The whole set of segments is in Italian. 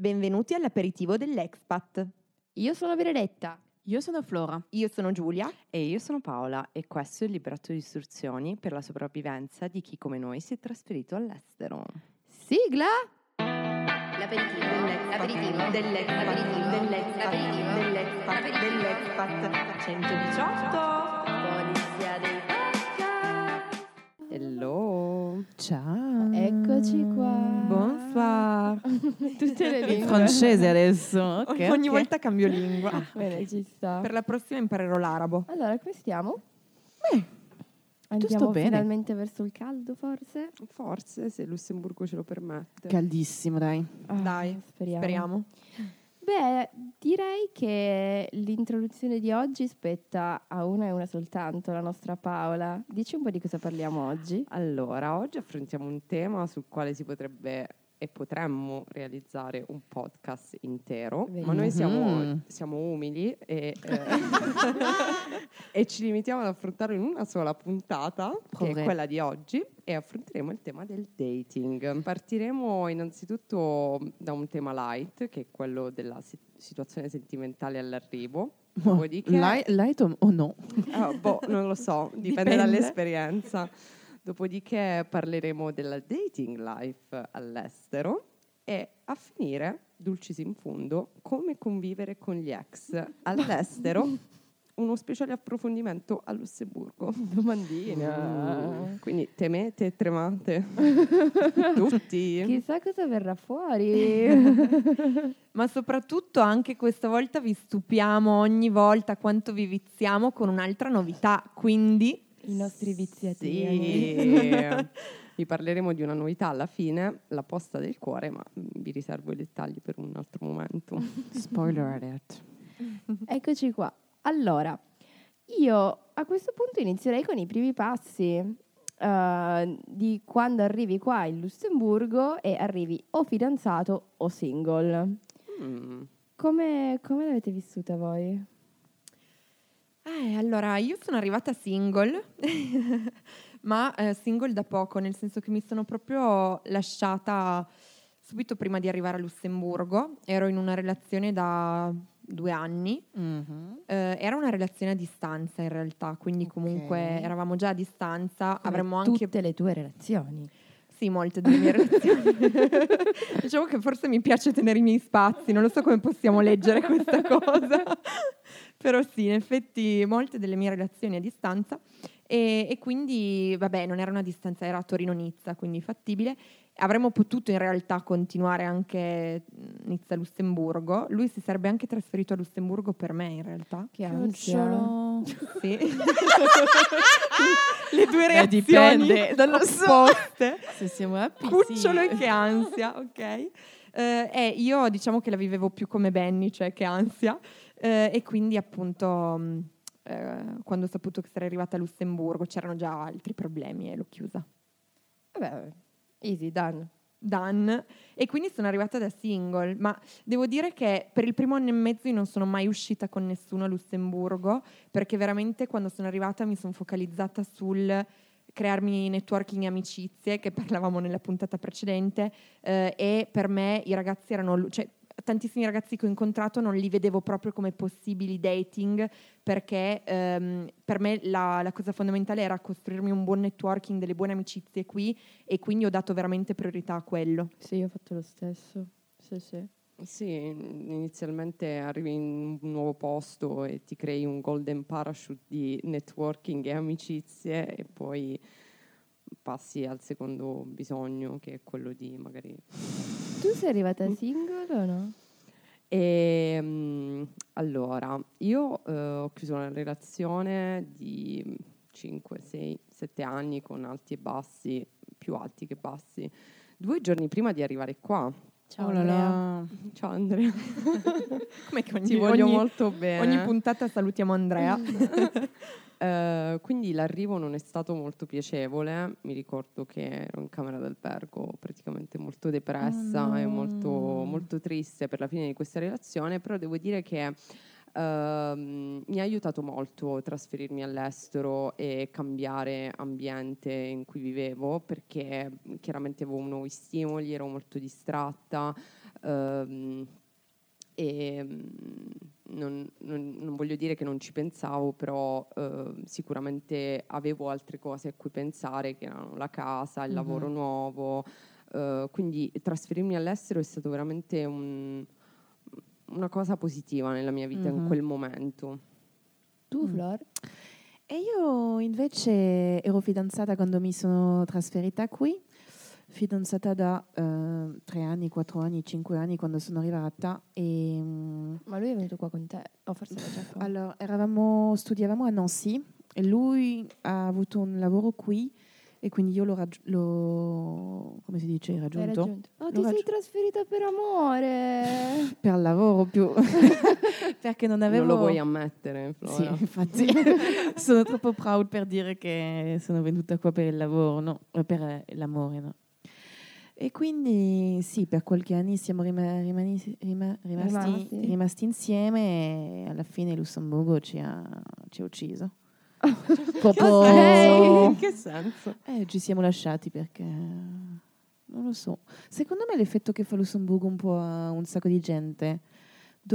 Benvenuti all'aperitivo dell'Expat. Io sono Benedetta. Io sono Flora. Io sono Giulia. E io sono Paola e questo è il libretto di istruzioni per la sopravvivenza di chi come noi si è trasferito all'estero. Sigla! L'aperitivo Dell'Expat. dell'Expat. Dell'Expat. L'aperitivo. Dell'Expat. Dell'Expat. Dell'Expat. 118. Polizia dei. Hello! Ciao. Eccoci qua. Bonsoir. Tutte le lingue. Francese adesso. ok, Ogni ok. volta cambio lingua. Bene, ci sta. Per la prossima imparerò l'arabo. Allora, come stiamo? Beh, Andiamo bene. finalmente verso il caldo, forse? Forse se Lussemburgo ce lo permette. Caldissimo, dai. Ah, Dai, speriamo. Speriamo. Beh, direi che l'introduzione di oggi spetta a una e una soltanto, la nostra Paola. Dici un po' di cosa parliamo oggi? Allora, oggi affrontiamo un tema sul quale si potrebbe e potremmo realizzare un podcast intero, ma noi siamo, Mhm. siamo umili e, eh, e ci limitiamo ad affrontarlo in una sola puntata, che Povere. è quella di oggi, e affronteremo il tema del dating. Partiremo innanzitutto da un tema light, che è quello della si- situazione sentimentale all'arrivo. Dopodiché- Light, light o no? Ah, boh, non lo so, dipende, Dipende. dall'esperienza. Dopodiché parleremo della dating life all'estero e a finire, dulcis in fondo, come convivere con gli ex all'estero. Uno speciale approfondimento a Lussemburgo. Domandina. Quindi temete e tremate tutti. Chissà cosa verrà fuori. Ma soprattutto anche questa volta vi stupiamo ogni volta quanto vi viziamo con un'altra novità. Quindi I nostri viziati. Sì. Vi parleremo di una novità alla fine, la posta del cuore, ma mm, vi riservo i dettagli per un altro momento. Spoiler alert. Eccoci qua. Allora, io a questo punto inizierei con i primi passi eh, di quando arrivi qua in Lussemburgo e arrivi o fidanzato o single. Mm. Come, come l'avete vissuta voi? Eh, allora, io sono arrivata single, ma eh, single da poco, nel senso che mi sono proprio lasciata subito prima di arrivare a Lussemburgo. Ero in una relazione da due anni. Mhm. Eh, era una relazione a distanza in realtà, quindi Ok. comunque eravamo già a distanza. Come avremmo anche tutte le tue relazioni. Sì, molte delle mie relazioni. diciamo che forse mi piace tenere i miei spazi, non lo so come possiamo leggere questa cosa. Però sì, in effetti molte delle mie relazioni a distanza e, e quindi, vabbè, non era una distanza, era Torino-Nizza, quindi fattibile. Avremmo potuto in realtà continuare anche Nizza-Lussemburgo. Lui si sarebbe anche trasferito a Lussemburgo per me, in realtà. Che ansia. Sì. Le due Beh, reazioni dipende, non lo so. opposte. Se siamo happy, Cucciolo sì. e che ansia, ok? Eh, eh, io diciamo che la vivevo più come Benny, cioè che ansia, eh, e quindi appunto mh, eh, quando ho saputo che sarei arrivata a Lussemburgo c'erano già altri problemi e l'ho chiusa. Vabbè, easy, done. Dan e quindi sono arrivata da single, ma devo dire che per il primo anno e mezzo io non sono mai uscita con nessuno a Lussemburgo perché veramente quando sono arrivata mi sono focalizzata sul crearmi networking e amicizie che parlavamo nella puntata precedente eh, e per me i ragazzi erano, cioè tantissimi ragazzi che ho incontrato non li vedevo proprio come possibili dating perché ehm, per me la, la cosa fondamentale era costruirmi un buon networking, delle buone amicizie qui e quindi ho dato veramente priorità a quello. Sì, io ho fatto lo stesso. Sì, sì. Sì, inizialmente arrivi in un nuovo posto e ti crei un golden parachute di networking e amicizie e poi passi al secondo bisogno che è quello di magari Tu sei arrivata single o no? E, mm, allora, io eh, ho chiuso una relazione di 5, 6, 7 anni con alti e bassi, più alti che bassi, due giorni prima di arrivare qua. Ciao, Oh là Andrea. là. Ciao Andrea, Come che ogni, ti voglio ogni- molto bene. ogni puntata salutiamo Andrea. Eh, quindi l'arrivo non è stato molto piacevole, mi ricordo che ero in camera d'albergo praticamente molto depressa Oh e molto, molto triste per la fine di questa relazione, però devo dire che ehm, mi ha aiutato molto trasferirmi all'estero e cambiare ambiente in cui vivevo perché chiaramente avevo nuovi stimoli, ero molto distratta. Ehm, e mm, non, non- non voglio dire che non ci pensavo, però eh, sicuramente avevo altre cose a cui pensare, che erano la casa, il Mhm. lavoro nuovo. eh, quindi trasferirmi all'estero è stato veramente un- una cosa positiva nella mia vita in Mhm. quel momento. Tu, Mm. Flor? E io invece ero fidanzata quando mi sono trasferita qui, fidanzata da eh, tre anni, quattro anni, cinque anni quando sono arrivata e mm, Ma lui è venuto qua con te? O forse era già qua? allora eravamo, studiavamo a Nancy e lui ha avuto un lavoro qui e quindi io l'ho, raggi- l'ho- come si dice, raggiunto raggiunto? Oh, L'ho ti sei raggi- trasferita per amore! per lavoro più perché non avevo Non lo vuoi ammettere, Sì, Flora? infatti sono troppo proud per dire che sono venuta qua per il lavoro, no, eh, per eh, l'amore, no. E quindi sì, per qualche anno siamo rima- rimani- rima- rimasti, Rimasti. rimasti insieme e alla fine Lussemburgo ci ha, ci ha ucciso. Proprio, In che senso? eh, ci siamo lasciati perché non lo so. Secondo me l'effetto che fa Lussemburgo un po' a un sacco di gente. In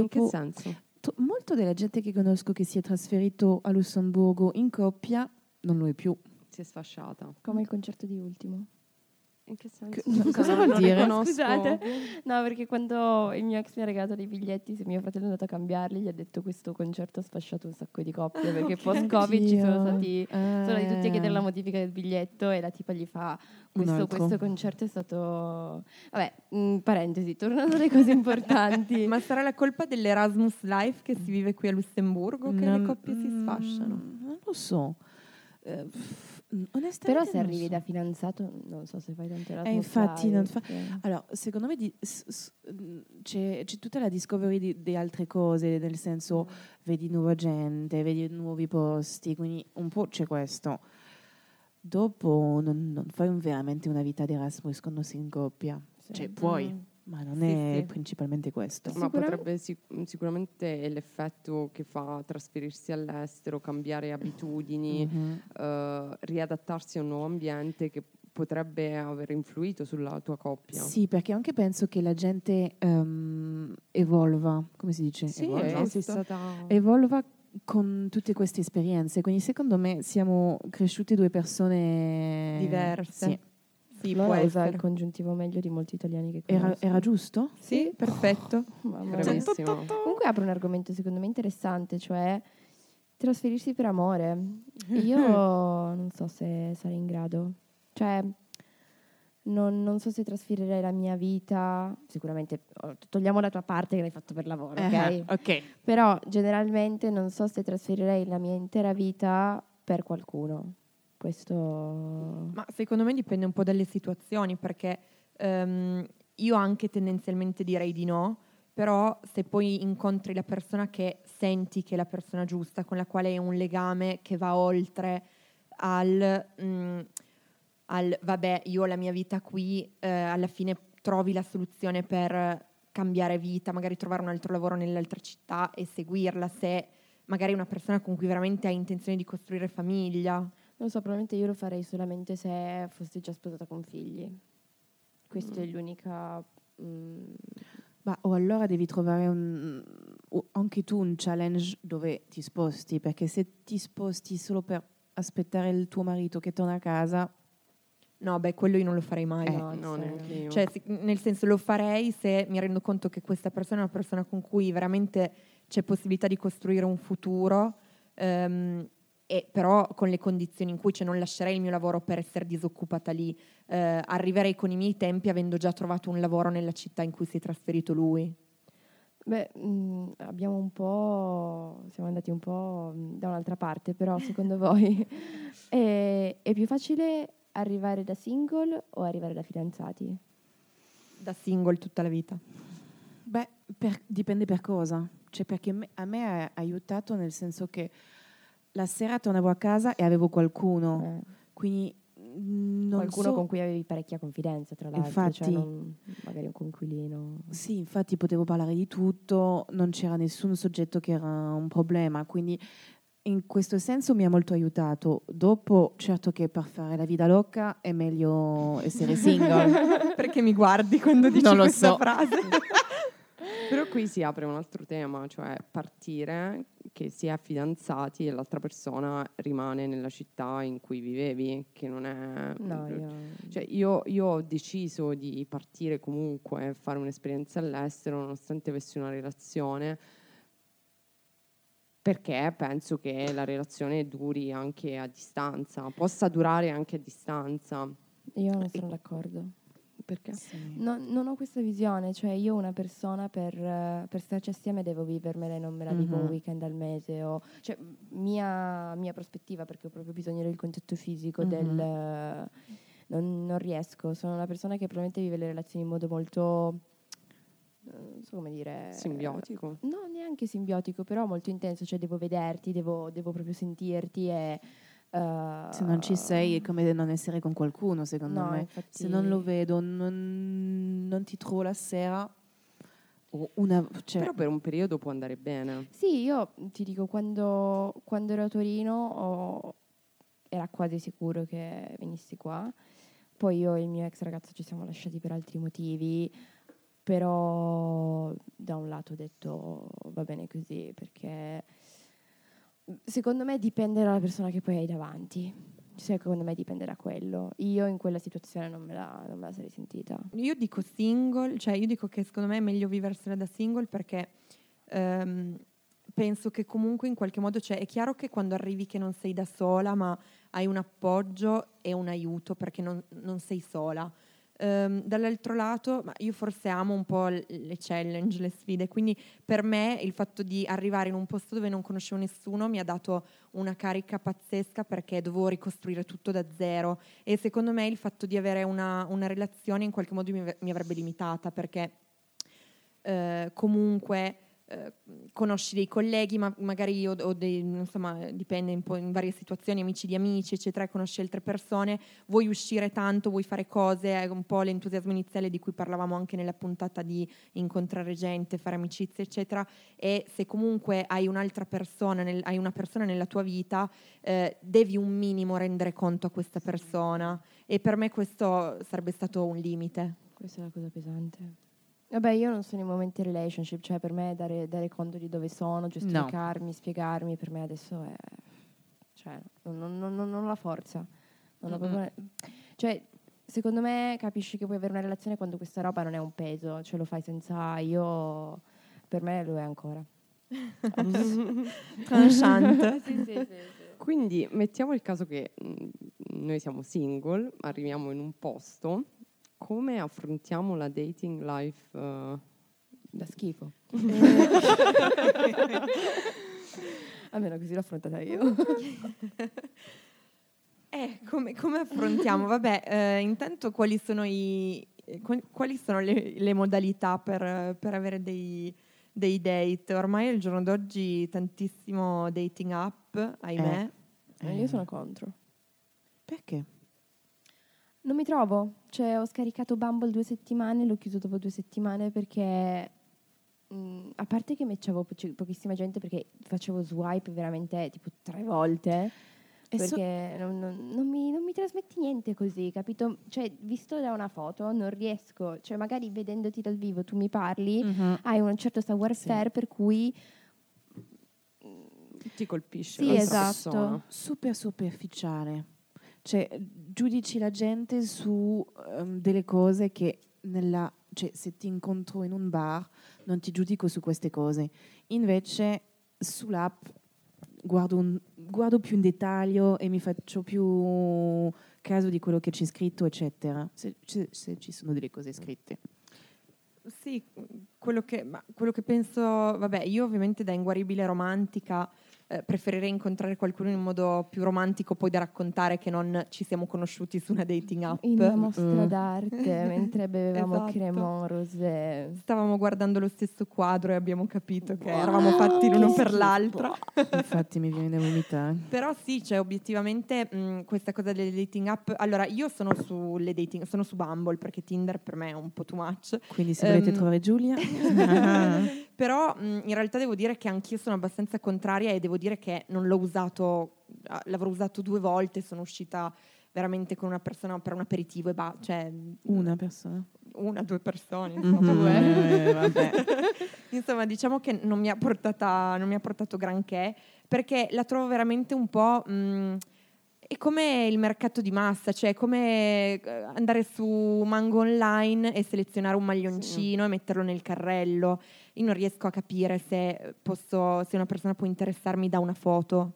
che Dopo, senso? to- molto della gente che conosco che si è trasferito a Lussemburgo in coppia non lo è più. Si è sfasciata. Come il concerto di Ultimo. In che senso? Che- Scusa, cosa vuol dire? Scusate. No, perché quando il mio ex mi ha regalato dei biglietti, se mio fratello è andato a cambiarli, gli ha detto questo concerto ha sfasciato un sacco di coppie, perché ok. post-Covid ci sono Dio. stati... Sono andati tutti a chiedere la Eh, modifica del biglietto e la tipa gli fa questo, questo concerto è stato... Vabbè, mm, parentesi, tornando alle cose importanti. Ma sarà la colpa dell'Erasmus Life che si vive qui a Lussemburgo che non- le coppie si mm, sfasciano? Non lo so. Eh, Però se arrivi so. da fidanzato, non so se fai tanto Erasmus Eh, infatti, Live, fa- eh. Allora, secondo me di- s- s- mm, c'è, c'è tutta la discovery di, di altre cose, nel senso vedi nuova gente, vedi nuovi posti, quindi un po' c'è questo. Dopo non, non fai veramente una vita di Erasmus quando sei in coppia. Sì. Cioè, puoi, Mm. Ma non Sì, è sì. principalmente questo. Ma Sicuramente- potrebbe sic- sicuramente è l'effetto che fa trasferirsi all'estero, cambiare abitudini, Mhm. eh, riadattarsi a un nuovo ambiente che potrebbe aver influito sulla tua coppia. Sì, perché anche penso che la gente ehm, evolva, come si dice? Sì, evolva? sei Giusto. stata... evolva con tutte queste esperienze. Quindi secondo me siamo cresciute due persone Diverse. Sì. Sì, può usa il congiuntivo meglio di molti italiani che Era, conosco. era giusto? Sì, perfetto. Mamma mia. Bravissima. Comunque apre un argomento secondo me interessante, cioè trasferirsi per amore. Io non so se sarei in grado. Cioè, non, non so se trasferirei la mia vita. Sicuramente oh, togliamo la tua parte che l'hai fatto per lavoro, ok? Eh, ok. Però generalmente non so se trasferirei la mia intera vita per qualcuno. Questo. Ma secondo me dipende un po' dalle situazioni, perché ehm, io anche tendenzialmente direi di no, però se poi incontri la persona che senti che è la persona giusta, con la quale hai un legame che va oltre al, mm, al vabbè, io ho la mia vita qui, eh, alla fine trovi la soluzione per cambiare vita, magari trovare un altro lavoro nell'altra città e seguirla, se magari è una persona con cui veramente hai intenzione di costruire famiglia. Non so, probabilmente io lo farei solamente se fossi già sposata con figli. Questa è l'unica. mm, Ma o allora devi trovare un, anche tu un challenge dove ti sposti, perché se ti sposti solo per aspettare il tuo marito che torna a casa, No, beh, quello io non lo farei mai. Eh, no, No, neanche io. Cioè, nel senso lo farei se mi rendo conto che questa persona è una persona con cui veramente c'è possibilità di costruire un futuro, ehm, e però con le condizioni in cui cioè, non lascerei il mio lavoro per essere disoccupata lì. Eh, arriverei con i miei tempi avendo già trovato un lavoro nella città in cui si è trasferito lui. Beh, mm, abbiamo un po'. Siamo andati un po' mm, da un'altra parte, però secondo voi è, è più facile arrivare da single o arrivare da fidanzati? Da single tutta la vita. beh, per- dipende per cosa. Cioè, perché me- a me ha aiutato nel senso che la sera tornavo a casa e avevo qualcuno, Eh, quindi mm, non qualcuno so- con cui avevi parecchia confidenza, tra l'altro. cioè Infatti. non- magari un coinquilino. Sì, infatti potevo parlare di tutto, non c'era nessun soggetto che era un problema, quindi in questo senso mi ha molto aiutato. Dopo, certo che per fare la vita loca è meglio essere single. Perché mi guardi quando dici Non lo questa so. frase? Però qui si apre un altro tema, cioè partire che si è fidanzati e l'altra persona rimane nella città in cui vivevi, che non è... No, io... Cioè, io, io ho deciso di partire comunque, fare un'esperienza all'estero, nonostante avessi una relazione, perché penso che la relazione duri anche a distanza, possa durare anche a distanza. io non sono d'accordo. Perché? No- non ho questa visione, cioè io una persona per, per starci assieme devo vivermela e non me la vivo un weekend al mese. O, cioè, mia, mia prospettiva, perché ho proprio bisogno del contatto fisico, Mhm. del... non, non riesco, sono una persona che probabilmente vive le relazioni in modo molto... non so come dire... Simbiotico. No, neanche simbiotico, però molto intenso, cioè devo vederti, devo, devo proprio sentirti e... Se non ci sei è come non essere con qualcuno, secondo no, me. infatti- Se non lo vedo, non, non ti trovo la sera. O una, cioè, Però per un periodo può andare bene. Sì, io ti dico, quando, quando ero a Torino ho- era quasi sicuro che venissi qua. Poi io e il mio ex ragazzo ci siamo lasciati per altri motivi, però da un lato ho detto va bene così, perché secondo me dipende dalla persona che poi hai davanti. Secondo me dipende da quello. Io in quella situazione non me la, non me la sarei sentita. Io dico single, cioè io dico che secondo me è meglio viversela da single perché ehm, penso che comunque in qualche modo, cioè è chiaro che quando arrivi che non sei da sola ma hai un appoggio e un aiuto perché non, non sei sola. Ehm, dall'altro lato, io forse amo un po' le challenge, le sfide, quindi per me il fatto di arrivare in un posto dove non conoscevo nessuno mi ha dato una carica pazzesca perché dovevo ricostruire tutto da zero e secondo me il fatto di avere una, una relazione in qualche modo mi, mi avrebbe limitata perché eh, comunque eh, conosci dei colleghi, ma magari io ho dei, insomma, dipende un po' in varie situazioni, amici di amici, eccetera, conosci altre persone, vuoi uscire tanto, vuoi fare cose, è un po' l'entusiasmo iniziale di cui parlavamo anche nella puntata di incontrare gente, fare amicizie, eccetera, e se comunque hai un'altra persona, nel- hai una persona nella tua vita, eh, devi un minimo rendere conto a questa persona e per me questo sarebbe stato un limite. Questa è la cosa pesante. Vabbè, io non sono in momenti relationship, cioè per me dare, dare conto di dove sono, giustificarmi, spiegarmi, per me adesso è... cioè, non, non- non- non ho la forza. Non ho Mm-mm. proprio- cioè, secondo me capisci che puoi avere una relazione quando questa roba non è un peso, ce lo fai senza io... Per me lo è ancora. Tranchant. sì, sì, sì, Quindi mettiamo il caso che mh, noi siamo single, arriviamo in un posto, come affrontiamo la dating life? eh, Da schifo. Almeno così l'ho affrontata io. Eh, come, come affrontiamo? Vabbè, eh, intanto quali sono, i, eh, qu- quali sono le, le modalità per, per avere dei, dei date? Ormai al giorno d'oggi tantissimo dating app, ahimè. Eh, Io sono contro. Perché? Non mi trovo, cioè ho scaricato Bumble due settimane, l'ho chiuso dopo due settimane perché mh, a parte che matchavo po- cioè, pochissima gente perché facevo swipe veramente tipo tre volte E so- perché non, non- non mi, non mi trasmetti niente così, capito? Cioè visto da una foto non riesco, cioè magari vedendoti dal vivo tu mi parli, Mhm. hai un certo savoir-faire per cui ti colpisce Sì, esatto. persona. super superficiale. Cioè, giudici la gente su ehm, delle cose che nella, cioè, se ti incontro in un bar non ti giudico su queste cose. Invece sull'app guardo, un- guardo più in dettaglio e mi faccio più caso di quello che c'è scritto, eccetera. Se, se- se ci sono delle cose scritte. Sì, quello che, quello che penso, vabbè, io ovviamente da inguaribile romantica eh, preferirei incontrare qualcuno in modo più romantico poi da raccontare che non ci siamo conosciuti su una dating app. in una mostra Mm. d'arte mentre bevevamo Esatto. rosé. Stavamo guardando lo stesso quadro e abbiamo capito che eravamo fatti l'uno per l'altro. Infatti mi viene da vomitare. Però sì, cioè obiettivamente mh, questa cosa delle dating app. Allora, io sono sulle dating, sono su Bumble perché Tinder per me è un po' too much. Quindi se volete Ehm, trovare Giulia... Però mh, in realtà devo dire che anch'io sono abbastanza contraria e devo dire che non l'ho usato, ah, l'avrò usato due volte, sono uscita veramente con una persona per un aperitivo e ba- cioè Una persona. una, due persone, insomma. Mhm, eh, vabbè. Insomma, diciamo che non mi ha, portata, non mi ha portato granché perché la trovo veramente un po'. mh, è come il mercato di massa, cioè come eh, andare su Mango Online e selezionare un maglioncino e metterlo nel carrello. Io non riesco a capire se, posso, se una persona può interessarmi da una foto.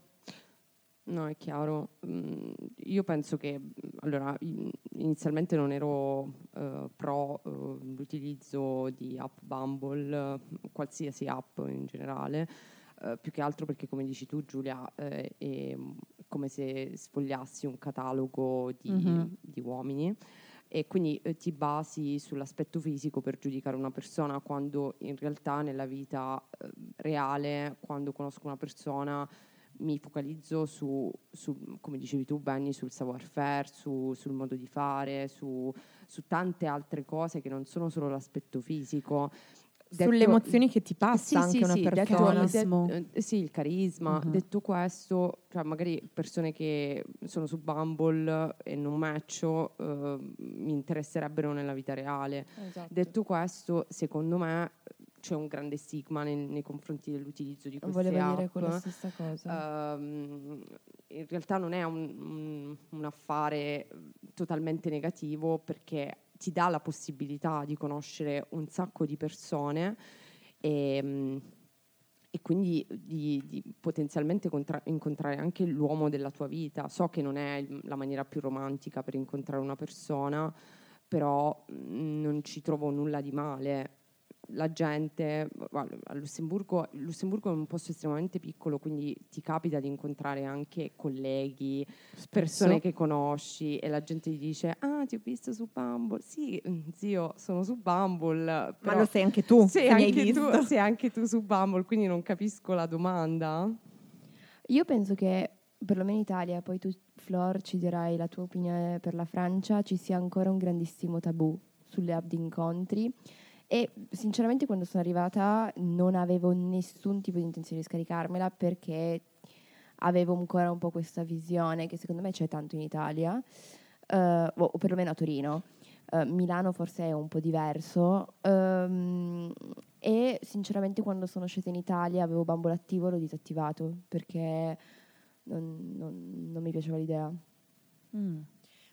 No, è chiaro. Mm, io penso che, mm, allora, in- inizialmente non ero eh, pro eh, l'utilizzo di app Bumble, eh, qualsiasi app in generale, eh, più che altro perché, come dici tu, Giulia, eh, è come se sfogliassi un catalogo di, Mhm. di uomini e quindi eh, ti basi sull'aspetto fisico per giudicare una persona quando in realtà nella vita eh, reale, quando conosco una persona, mi focalizzo su, su, come dicevi tu Benny, sul savoir-faire, su- sul modo di fare, su, su tante altre cose che non sono solo l'aspetto fisico. Sulle Detto- emozioni che ti passa sì, anche sì, una sì, detto- persona. Carisma. det- eh, sì, il carisma. Mhm. Detto questo, cioè magari persone che sono su Bumble e non matcho eh, mi interesserebbero nella vita reale. Detto questo, secondo me c'è un grande stigma nei, nei confronti dell'utilizzo di queste Volevo app. dire quella stessa cosa. Ehm, in realtà non è un, un- un affare totalmente negativo perché ti dà la possibilità di conoscere un sacco di persone e, e quindi di, di potenzialmente contra- incontrare anche l'uomo della tua vita. So che non è la maniera più romantica per incontrare una persona, però mh, non ci trovo nulla di male. La gente, a Lussemburgo, Lussemburgo è un posto estremamente piccolo, quindi ti capita di incontrare anche colleghi, persone che conosci e la gente ti dice ah ti ho visto su Bumble. Sì mm, zio sono su Bumble Ma però lo sei anche tu, sei anche, tu, sei anche tu su Bumble quindi non capisco la domanda. Io penso che perlomeno in Italia, poi tu Flor ci dirai la tua opinione per la Francia, ci sia ancora un grandissimo tabù sulle app di incontri e sinceramente quando sono arrivata non avevo nessun tipo di intenzione di scaricarmela perché avevo ancora un po' questa visione che secondo me c'è tanto in Italia, eh, o perlomeno a Torino. Eh, Milano forse è un po' diverso ehm, e sinceramente quando sono scesa in Italia avevo Bumble attivo l'ho disattivato perché non, non- non mi piaceva l'idea. Mm.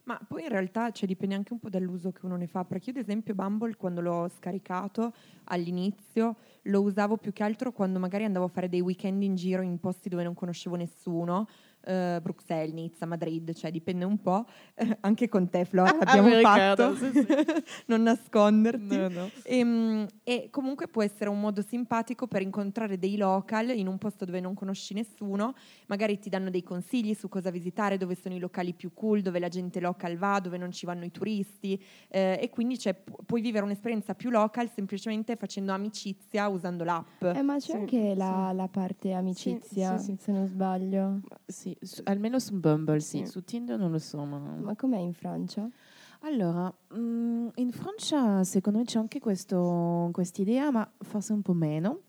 Ma poi in realtà cioè, dipende anche un po' dall'uso che uno ne fa, perché io ad esempio Bumble quando l'ho scaricato all'inizio lo usavo più che altro quando magari andavo a fare dei weekend in giro in posti dove non conoscevo nessuno, eh, Bruxelles, Nizza, Madrid, cioè dipende un po', Eh, anche con te Flora l'abbiamo mi fatto, ricordo, sì, non nasconderti. No, no. Ehm, E, comunque può essere un modo simpatico per incontrare dei local in un posto dove non conosci nessuno, magari ti danno dei consigli su cosa visitare, dove sono i locali più cool, dove la gente local va, dove non ci vanno i turisti eh, e quindi cioè, pu- puoi vivere un'esperienza più local semplicemente facendo amicizia usando l'app. Eh, ma c'è Sì, anche la, la parte amicizia, sì, sì. se non sbaglio. Sì, su- almeno su Bumble sì, Sì. su Tinder non lo so. Ma... Ma com'è in Francia? Allora, mm, in Francia secondo me c'è anche questo- quest'idea, ma forse un po' meno.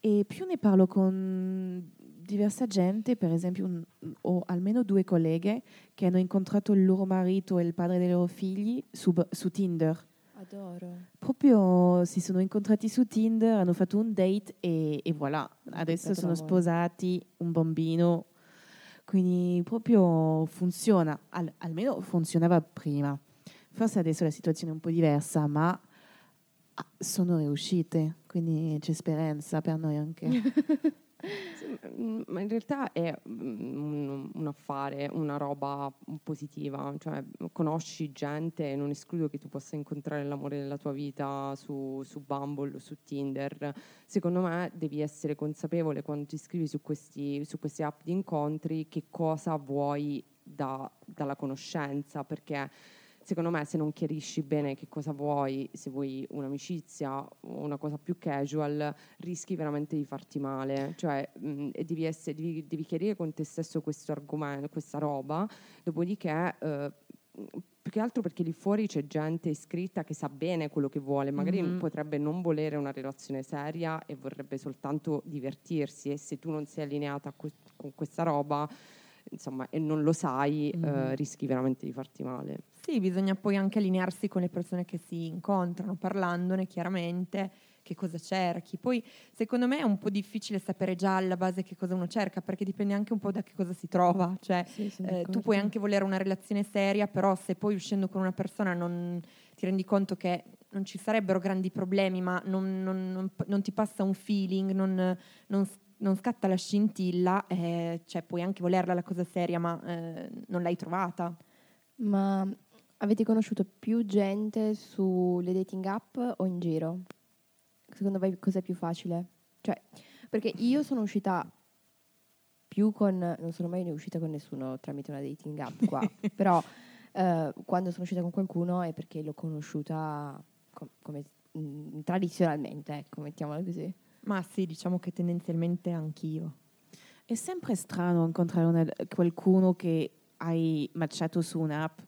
E più ne parlo con diversa gente, per esempio un- ho almeno due colleghe che hanno incontrato il loro marito e il padre dei loro figli su, su Tinder. Adoro. Proprio si sono incontrati su Tinder, hanno fatto un date e, e voilà, adesso sono sposati, un bambino, quindi proprio funziona, Al- almeno funzionava prima. Forse adesso la situazione è un po' diversa, ma ah, sono riuscite, quindi c'è speranza per noi anche. Sì, mm, ma in realtà è mm, un, un affare, una roba positiva, cioè conosci gente non escludo che tu possa incontrare l'amore della tua vita su, su Bumble o su Tinder. Secondo me devi essere consapevole quando ti iscrivi su, questi, su queste app di incontri che cosa vuoi da- dalla conoscenza, perché secondo me se non chiarisci bene che cosa vuoi, se vuoi un'amicizia o una cosa più casual, rischi veramente di farti male. Cioè, mh, e devi, essere, devi, devi chiarire con te stesso questo argomento, questa roba, dopodiché eh, più che altro perché lì fuori c'è gente iscritta che sa bene quello che vuole, magari Mhm. potrebbe non volere una relazione seria e vorrebbe soltanto divertirsi e se tu non sei allineata que- con questa roba, insomma, e non lo sai, Mhm. eh, rischi veramente di farti male. Sì, bisogna poi anche allinearsi con le persone che si incontrano, parlandone chiaramente che cosa cerchi. Poi secondo me è un po' difficile sapere già alla base che cosa uno cerca, perché dipende anche un po' da che cosa si trova. Cioè, Sì, eh, tu puoi anche volere una relazione seria, però se poi uscendo con una persona non ti rendi conto che non ci sarebbero grandi problemi, ma non, non- non- non ti passa un feeling, non, non scatta la scintilla, eh, cioè puoi anche volerla la cosa seria, ma eh, non l'hai trovata. Ma avete conosciuto più gente sulle dating app o in giro? Secondo voi cos'è più facile? Cioè, perché io sono uscita più con... Non sono mai uscita con nessuno tramite una dating app qua, però eh, quando sono uscita con qualcuno è perché l'ho conosciuta co- come mm, tradizionalmente, ecco, mettiamola così. Ma sì, diciamo che tendenzialmente anch'io. È sempre strano incontrare una- qualcuno che hai matchato su un'app,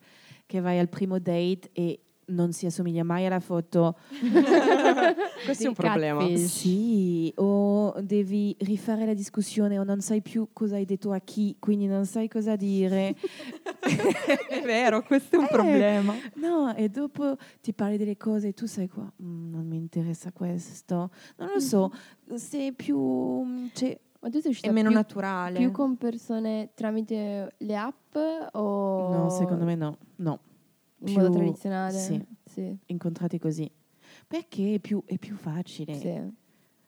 che vai al primo date e non si assomiglia mai alla foto. Questo è un problema. catfish. Sì, o devi rifare la discussione o non sai più cosa hai detto a chi, quindi non sai cosa dire. È vero, questo è un Eh, problema. No, e dopo ti parli delle cose e tu sai qua, "Mm, non mi interessa questo. Non lo so, sei più... mm, cioè, Ma tu sei uscita È meno più, naturale. più con persone tramite le app o no, secondo me no, no, in modo più- tradizionale? sì. sì. incontrati così. Perché è più, è più facile. sì.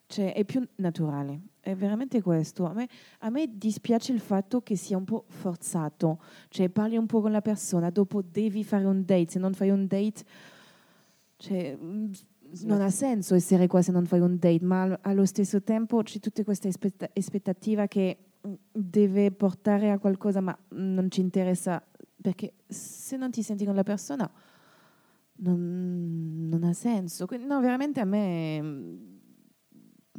Cioè, è più naturale. È veramente questo. A me, a me dispiace il fatto che sia un po' forzato. Cioè, parli un po' con la persona, dopo devi fare un date. Se non fai un date, cioè, mm, non ha senso essere qua se non fai un date, ma al- allo stesso tempo c'è tutta questa aspetta- aspettativa che mm, deve portare a qualcosa, ma non ci interessa. Perché se non ti senti con la persona, non, non ha senso. Quindi, no, veramente a me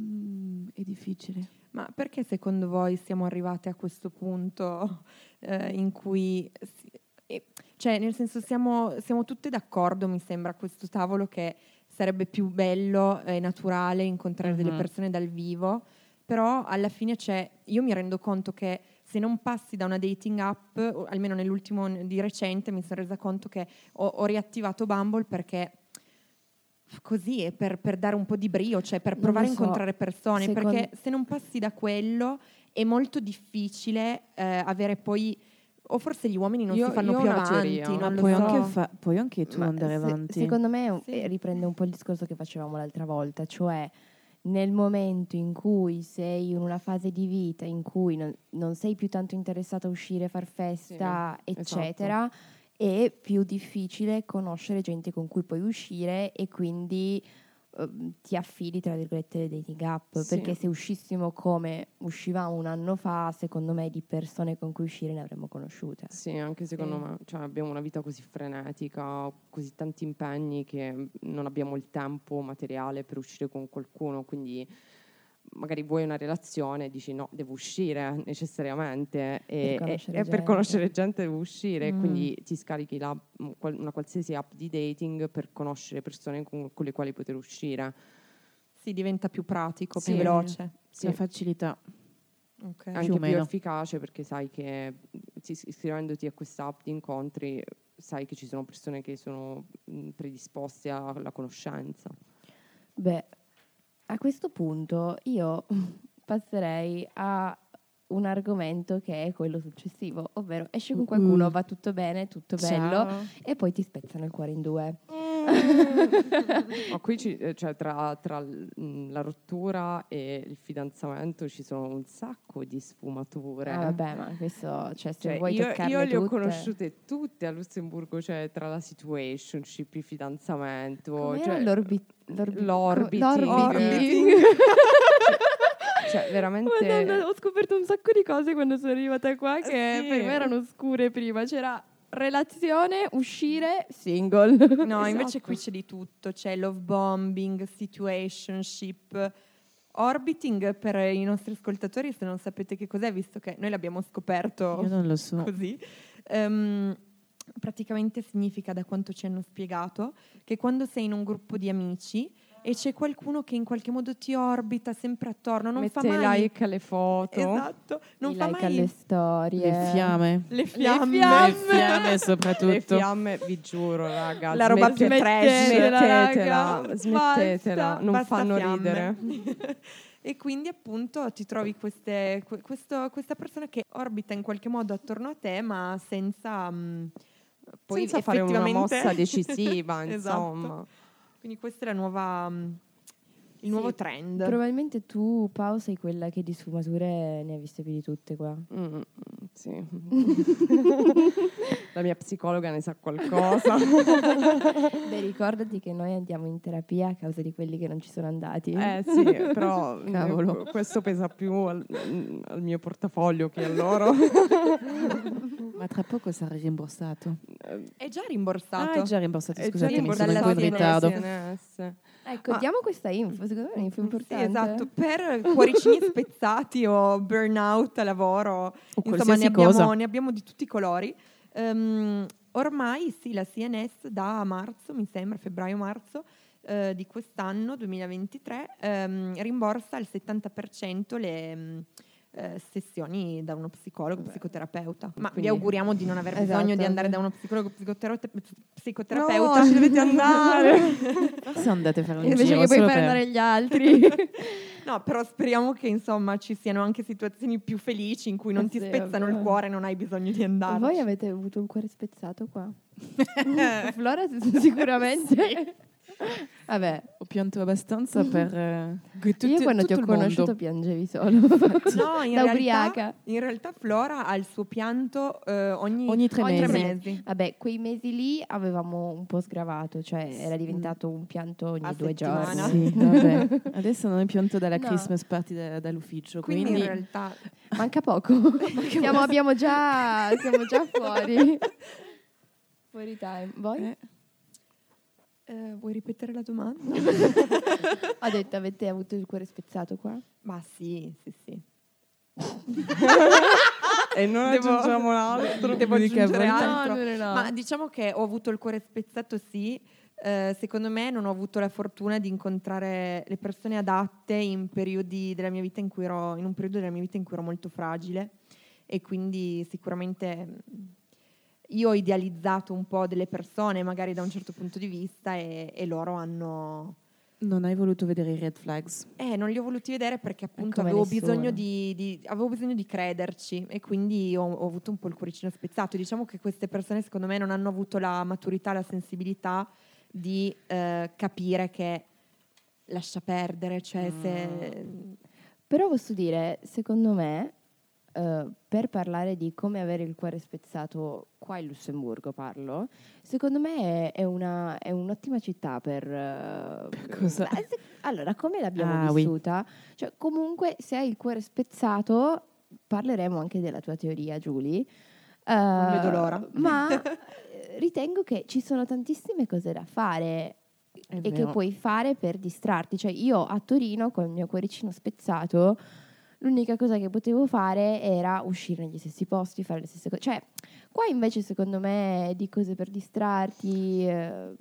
mm, è difficile. Ma perché secondo voi siamo arrivate a questo punto eh, in cui... si- eh, cioè, nel senso, siamo, siamo tutte d'accordo, mi sembra, a questo tavolo che sarebbe più bello e naturale incontrare delle Mhm. persone dal vivo, però alla fine c'è... Io mi rendo conto che se non passi da una dating app, almeno nell'ultimo di recente, mi sono resa conto che ho, ho riattivato Bumble perché così è per, per dare un po' di brio, cioè per provare a so. incontrare persone, Secondo- perché se non passi da quello è molto difficile eh, avere poi o forse gli uomini non Io- si fanno più avanti, teoria, non ma lo puoi, so. anche fa- puoi anche tu Ma andare se- avanti. secondo me Sì. riprende un po' il discorso che facevamo l'altra volta, cioè nel momento in cui sei in una fase di vita in cui non, non sei più tanto interessato a uscire, far festa, Sì, esatto. eccetera, è più difficile conoscere gente con cui puoi uscire e quindi ti affidi tra virgolette le dating app Sì. perché se uscissimo come uscivamo un anno fa secondo me di persone con cui uscire ne avremmo conosciute Sì, anche secondo Sì. me, cioè, abbiamo una vita così frenetica, così tanti impegni che non abbiamo il tempo materiale per uscire con qualcuno, quindi magari vuoi una relazione e dici no, devo uscire necessariamente e, e- conoscere e per gente. conoscere gente devo uscire, Mm. quindi ti scarichi la- mm, una qualsiasi app di dating per conoscere persone con, con le quali poter uscire. Sì, diventa più pratico, Sì. più veloce. Sì. Facilità. Ok. anche più meno. efficace perché sai che ti- iscrivendoti a questa app di incontri sai che ci sono persone che sono mh, predisposte alla conoscenza. Beh, a questo punto io passerei a un argomento che è quello successivo, ovvero esce con qualcuno, Mm. va tutto bene, tutto bello e poi ti spezzano il cuore in due. Ma qui ci- eh, cioè, tra, tra mh, la rottura e il fidanzamento ci sono un sacco di sfumature. Ah, vabbè, ma questo, cioè, se Cioè, vuoi io, io le ho conosciute tutte a Lussemburgo, cioè tra la situationship, il fidanzamento, Com'era cioè, l'orbi- l'orbi- l'orbiting. l'orbiting. cioè veramente... Madonna, ho scoperto un sacco di cose quando sono arrivata qua che Sì. per me erano oscure prima. C'era relazione, uscire, single. No, invece Esatto. qui c'è di tutto, c'è love bombing, situationship, orbiting per i nostri ascoltatori, se non sapete che cos'è, visto che noi l'abbiamo scoperto Io non lo so. così. Ehm, praticamente significa, da quanto ci hanno spiegato, che quando sei in un gruppo di amici e c'è qualcuno che in qualche modo ti orbita sempre attorno, non Mette fa mai... like alle foto. Esatto, non I fa like mai alle storie. Le fiamme. le fiamme. Le fiamme soprattutto. Le fiamme, vi giuro, raga. La roba più trash. Smettetela, raga. smettetela, Basta, non basta fanno fiamme. ridere. e quindi appunto ti trovi queste- que- questo- questa persona che orbita in qualche modo attorno a te, ma senza mm, poi Senza fare una mossa decisiva, Esatto. insomma. Quindi questa è la nuova, mm, il nuovo Sì, trend. Probabilmente tu, Pau, sei quella che di sfumature ne ha viste più di tutte qua. Mm, sì. La mia psicologa ne sa qualcosa. Beh, ricordati che noi andiamo in terapia a causa di quelli che non ci sono andati. Eh sì, però eh, Cavolo. questo pesa più al, al mio portafoglio che a loro. Ma tra poco sarà rimborsato. È già rimborsato. Ah, è già rimborsato, È già scusatemi, sono un po' in rimborsato ritardo. Ecco, Ma- diamo questa info, secondo me è un'info Sì, importante. esatto, per cuoricini spezzati o burnout a lavoro, O insomma qualsiasi ne abbiamo, cosa. ne abbiamo di tutti i colori. Ehm, ormai sì, la CNS da marzo, mi sembra, febbraio-marzo eh, di quest'anno, 2023, ehm, rimborsa al 70% le eh, sessioni da uno psicologo, psicoterapeuta. Ma Quindi- vi auguriamo di non aver Esatto, bisogno di andare sì. da uno psicologo, psicoterapeuta, psicoterapeuta No, ci dovete andare. Forse andate a fare un Invece giro che poi solo far per- andare gli altri. No, però speriamo che insomma ci siano anche situazioni più felici in cui non Eh ti sì, spezzano vabbè. il cuore e non hai bisogno di andare. Voi avete avuto un cuore spezzato qua? Flora sicuramente. Vabbè, Ho pianto abbastanza per... eh, che tutti- io quando ti ho conosciuto mondo. piangevi solo. No, in da realtà, ubriaca. in realtà Flora ha il suo pianto eh, ogni, Ogni tre ogni mesi. Vabbè, quei mesi lì avevamo un po' sgravato, cioè era diventato un pianto ogni A due settimana. giorni. Sì, vabbè. Adesso non è pianto dalla No. Christmas party da- dall'ufficio, Quindi, quindi... in realtà Manca poco. siamo, abbiamo già, siamo già fuori. fuori time. Voi? Eh, eh, vuoi ripetere la domanda? Ho detto, avete avuto il cuore spezzato qua? Ma sì, sì, sì. e non Devo- aggiungiamo altro. Devo aggiungere altro. No, no, no, no. Ma diciamo che ho avuto il cuore spezzato, sì. Eh, secondo me non ho avuto la fortuna di incontrare le persone adatte in periodi della mia vita in cui ero in un periodo della mia vita in cui ero molto fragile e quindi sicuramente mh, io ho idealizzato un po' delle persone magari da un certo punto di vista e, e loro hanno Non hai voluto vedere i red flags. eh, non li ho voluti vedere perché appunto avevo bisogno di, di- avevo bisogno di crederci e quindi ho, ho avuto un po' il cuoricino spezzato. Diciamo che queste persone secondo me non hanno avuto la maturità, la sensibilità di eh, capire che lascia perdere, cioè se... Però posso dire, secondo me, eh, per parlare di come avere il cuore spezzato qua in Lussemburgo parlo, secondo me è, è una- è un'ottima città per... eh, cosa? beh, se- allora, come l'abbiamo Ah, oui. vissuta? Cioè, comunque, se hai il cuore spezzato, parleremo anche della tua teoria, Giulia. Non vedo l'ora. Ma eh, ritengo che ci sono tantissime cose da fare È e che vero. puoi fare per distrarti. Cioè, io a Torino con il mio cuoricino spezzato, l'unica cosa che potevo fare era uscire negli stessi posti, fare le stesse cose. Cioè, qua invece, secondo me, di cose per distrarti eh,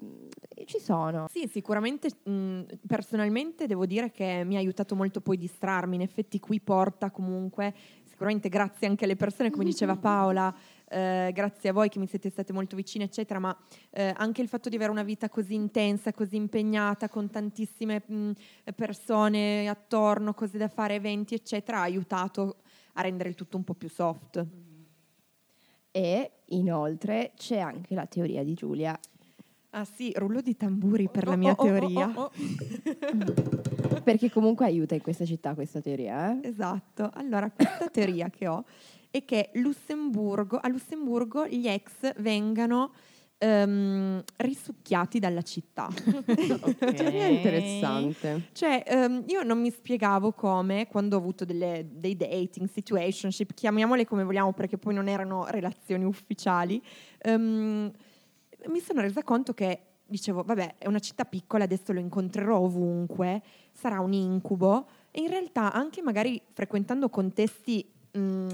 ci sono. Sì, sicuramente mh, personalmente devo dire che mi ha aiutato molto poi distrarmi. In effetti qui porta comunque, sicuramente grazie anche alle persone, come diceva Paola, eh, grazie a voi che mi siete state molto vicine, eccetera, ma eh, anche il fatto di avere una vita così intensa, così impegnata, con tantissime mh, persone attorno, cose da fare, eventi, eccetera, ha aiutato a rendere il tutto un po' più soft. E inoltre c'è anche la teoria di Giulia. Ah sì, rullo di tamburi per la Oh, mia oh, oh, teoria. oh, oh. Perché comunque aiuta in questa città questa teoria, eh? Esatto, allora questa teoria che ho è che Lussemburgo, a Lussemburgo gli ex vengano ehm, risucchiati dalla città. Teoria interessante. Cioè, ehm, io non mi spiegavo come, quando ho avuto delle- dei dating, situationship, chiamiamole come vogliamo perché poi non erano relazioni ufficiali, ehm, mi sono resa conto che dicevo, vabbè, è una città piccola, adesso lo incontrerò ovunque, sarà un incubo. E in realtà anche magari frequentando contesti mh,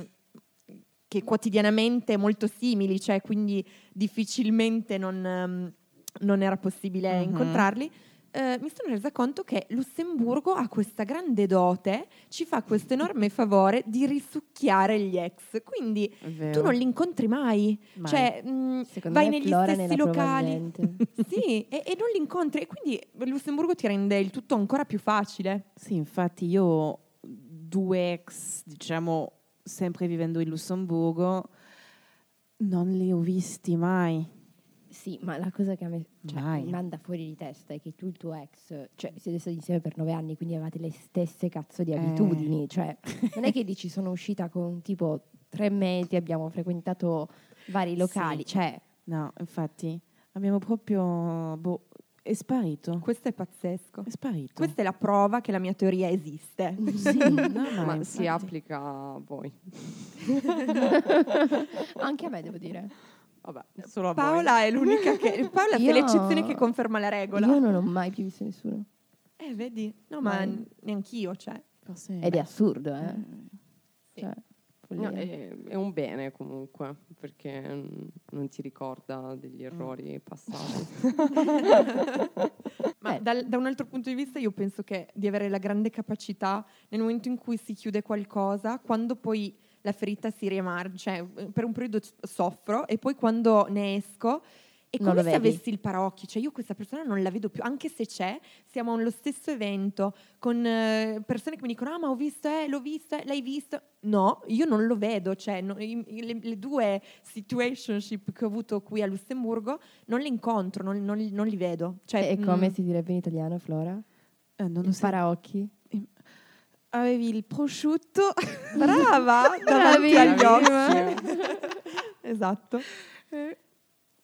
che quotidianamente molto simili, cioè quindi difficilmente non, ehm, non era possibile Mhm. incontrarli. eh, mi sono resa conto che Lussemburgo ha questa grande dote, ci fa questo enorme favore di risucchiare gli ex. Quindi tu non li incontri mai. Mai. Cioè, mh, Secondo vai negli stessi locali. sì, e, e non li incontri. E quindi Lussemburgo ti rende il tutto ancora più facile. Sì, infatti io due ex, diciamo, sempre vivendo in Lussemburgo, non li ho visti mai. Sì, ma la cosa che a me cioè, mi manda fuori di testa è che tu e il tuo ex, cioè siete stati insieme per nove anni, quindi avevate le stesse cazzo di Eh. abitudini. Cioè, non è che dici sono uscita con tipo tre mesi, abbiamo frequentato vari locali. Sì. Cioè, No, infatti abbiamo proprio... boh, è sparito. Questo è pazzesco. È sparito. Questa è la prova che la mia teoria esiste. Sì, no, Ma ma si applica a voi. anche a me devo dire. Vabbè, solo a voi. Paola è l'unica che. Paola è Io- l'eccezione che conferma la regola. Io non ho mai più visto nessuno. Eh, vedi? No, ma Mai. n- neanch'io, cioè. Forse- Ed è assurdo, eh. Sì. Cioè, No, è, è un bene comunque, perché mm, non ti ricorda degli errori passati. Ma Eh. dal- da un altro punto di vista io penso che di avere la grande capacità nel momento in cui si chiude qualcosa, quando poi la ferita si riemargia, cioè eh, per un periodo soffro e poi quando ne esco è come se vedi. avessi il paraocchi, cioè io questa persona non la vedo più, anche se c'è, siamo allo stesso evento con eh, persone che mi dicono ah ma ho visto, eh, l'ho visto, eh, l'hai visto. No, io non lo vedo, cioè no- i- le, le due situationship che ho avuto qui a Lussemburgo non le incontro, non, non li- non li vedo. Cioè, e come mm, si direbbe in italiano, Flora? Eh, non lo so. paraocchi? Avevi il prosciutto. Brava, davanti agli occhi. esatto.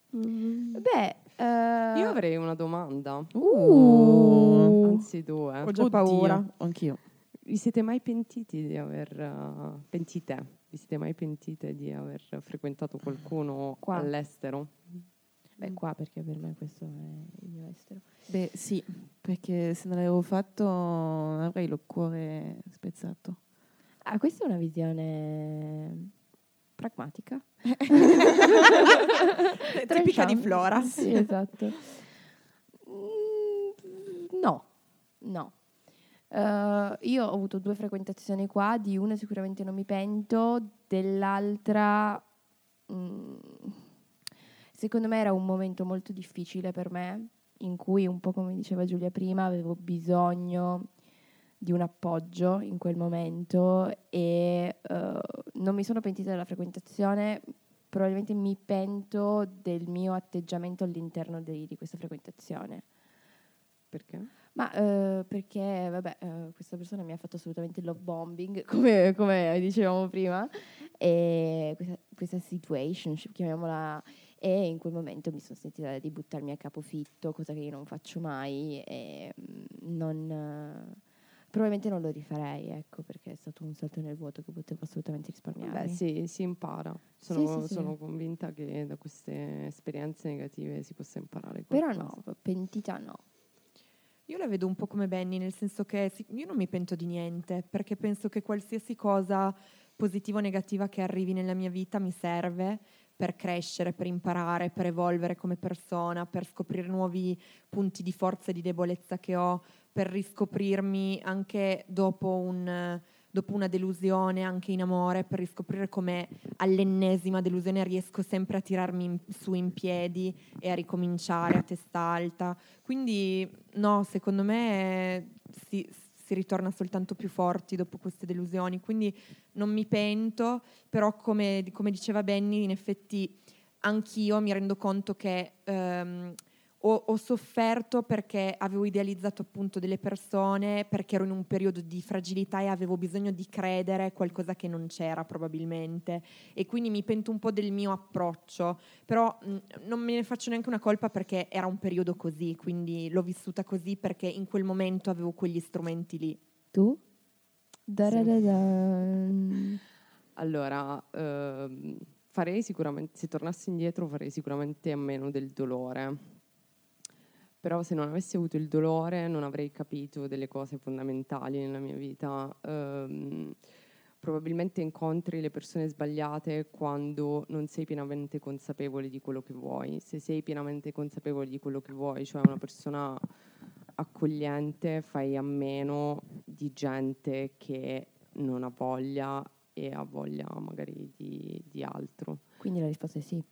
Beh, eh, Io avrei una domanda, Uh. anzi due. Ho già Oddio, paura. Anch'io. Vi siete mai pentiti di aver... eh, pentite? Vi siete mai pentite di aver frequentato qualcuno Qua. all'estero? Beh, qua perché per me questo è il mio estero. Beh, sì, perché se non l'avevo fatto avrei il cuore spezzato. Ah, questa è una visione pragmatica. Tipica di. Flora. Sì, esatto. Mm, no, no. Eh, io ho avuto due frequentazioni qua, di una sicuramente non mi pento, dell'altra mm, secondo me era un momento molto difficile per me, in cui un po' come diceva Giulia prima, avevo bisogno di un appoggio in quel momento e eh, non mi sono pentita della frequentazione, probabilmente mi pento del mio atteggiamento all'interno di, di questa frequentazione. Perché? Ma eh, perché, vabbè, eh, questa persona mi ha fatto assolutamente love bombing, come, come dicevamo prima, e questa, questa situationship, chiamiamola, e in quel momento mi sono sentita di buttarmi a capofitto, cosa che io non faccio mai, e mm, non, eh, probabilmente non lo rifarei, ecco, perché è stato un salto nel vuoto che potevo assolutamente risparmiarmi. Beh, sì, si impara. Sono, sì, sì. sono convinta che da queste esperienze negative si possa imparare Però qualcosa. no, pentita no. Io la vedo un po' come Benny, nel senso che io non mi pento di niente, perché penso che qualsiasi cosa positiva o negativa che arrivi nella mia vita mi serve per crescere, per imparare, per evolvere come persona, per scoprire nuovi punti di forza e di debolezza che ho, per riscoprirmi anche dopo, un, dopo una delusione, anche in amore, per riscoprire come all'ennesima delusione riesco sempre a tirarmi in- su in piedi e a ricominciare a testa alta. Quindi no, secondo me si, si ritorna soltanto più forti dopo queste delusioni. Quindi non mi pento, però come, come diceva Benny, in effetti anch'io mi rendo conto che ehm, ho, ho sofferto perché avevo idealizzato appunto delle persone, perché ero in un periodo di fragilità e avevo bisogno di credere qualcosa che non c'era probabilmente. E quindi mi pento un po' del mio approccio, però mh, non me ne faccio neanche una colpa perché era un periodo così, quindi l'ho vissuta così perché in quel momento avevo quegli strumenti lì. Tu? Allora, ehm, farei sicuramente, se tornassi indietro farei sicuramente a meno del dolore. Però se non avessi avuto il dolore non avrei capito delle cose fondamentali nella mia vita. Ehm, probabilmente incontri le persone sbagliate quando non sei pienamente consapevole di quello che vuoi. Se sei pienamente consapevole di quello che vuoi, cioè una persona accogliente, fai a meno di gente che non ha voglia e ha voglia magari di, di altro. Quindi la risposta è sì.